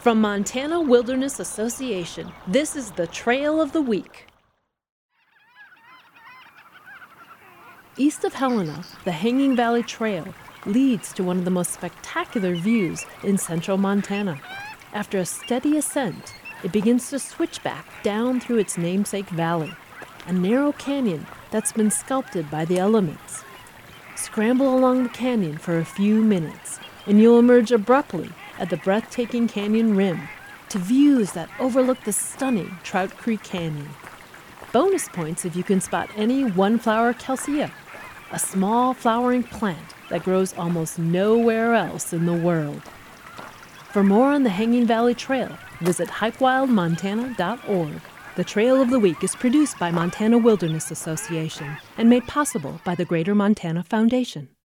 From Montana Wilderness Association, this is the Trail of the Week. East of Helena, the Hanging Valley Trail leads to one of the most spectacular views in central Montana. After a steady ascent, it begins to switch back down through its namesake valley, a narrow canyon that's been sculpted by the elements. Scramble along the canyon for a few minutes, and you'll emerge abruptly at the breathtaking canyon rim to views that overlook the stunning Trout Creek Canyon. Bonus points if you can spot any one flower Kelseya, a small flowering plant that grows almost nowhere else in the world. For more on the Hanging Valley Trail, visit hikewildmontana.org. The Trail of the Week is produced by Montana Wilderness Association and made possible by the Greater Montana Foundation.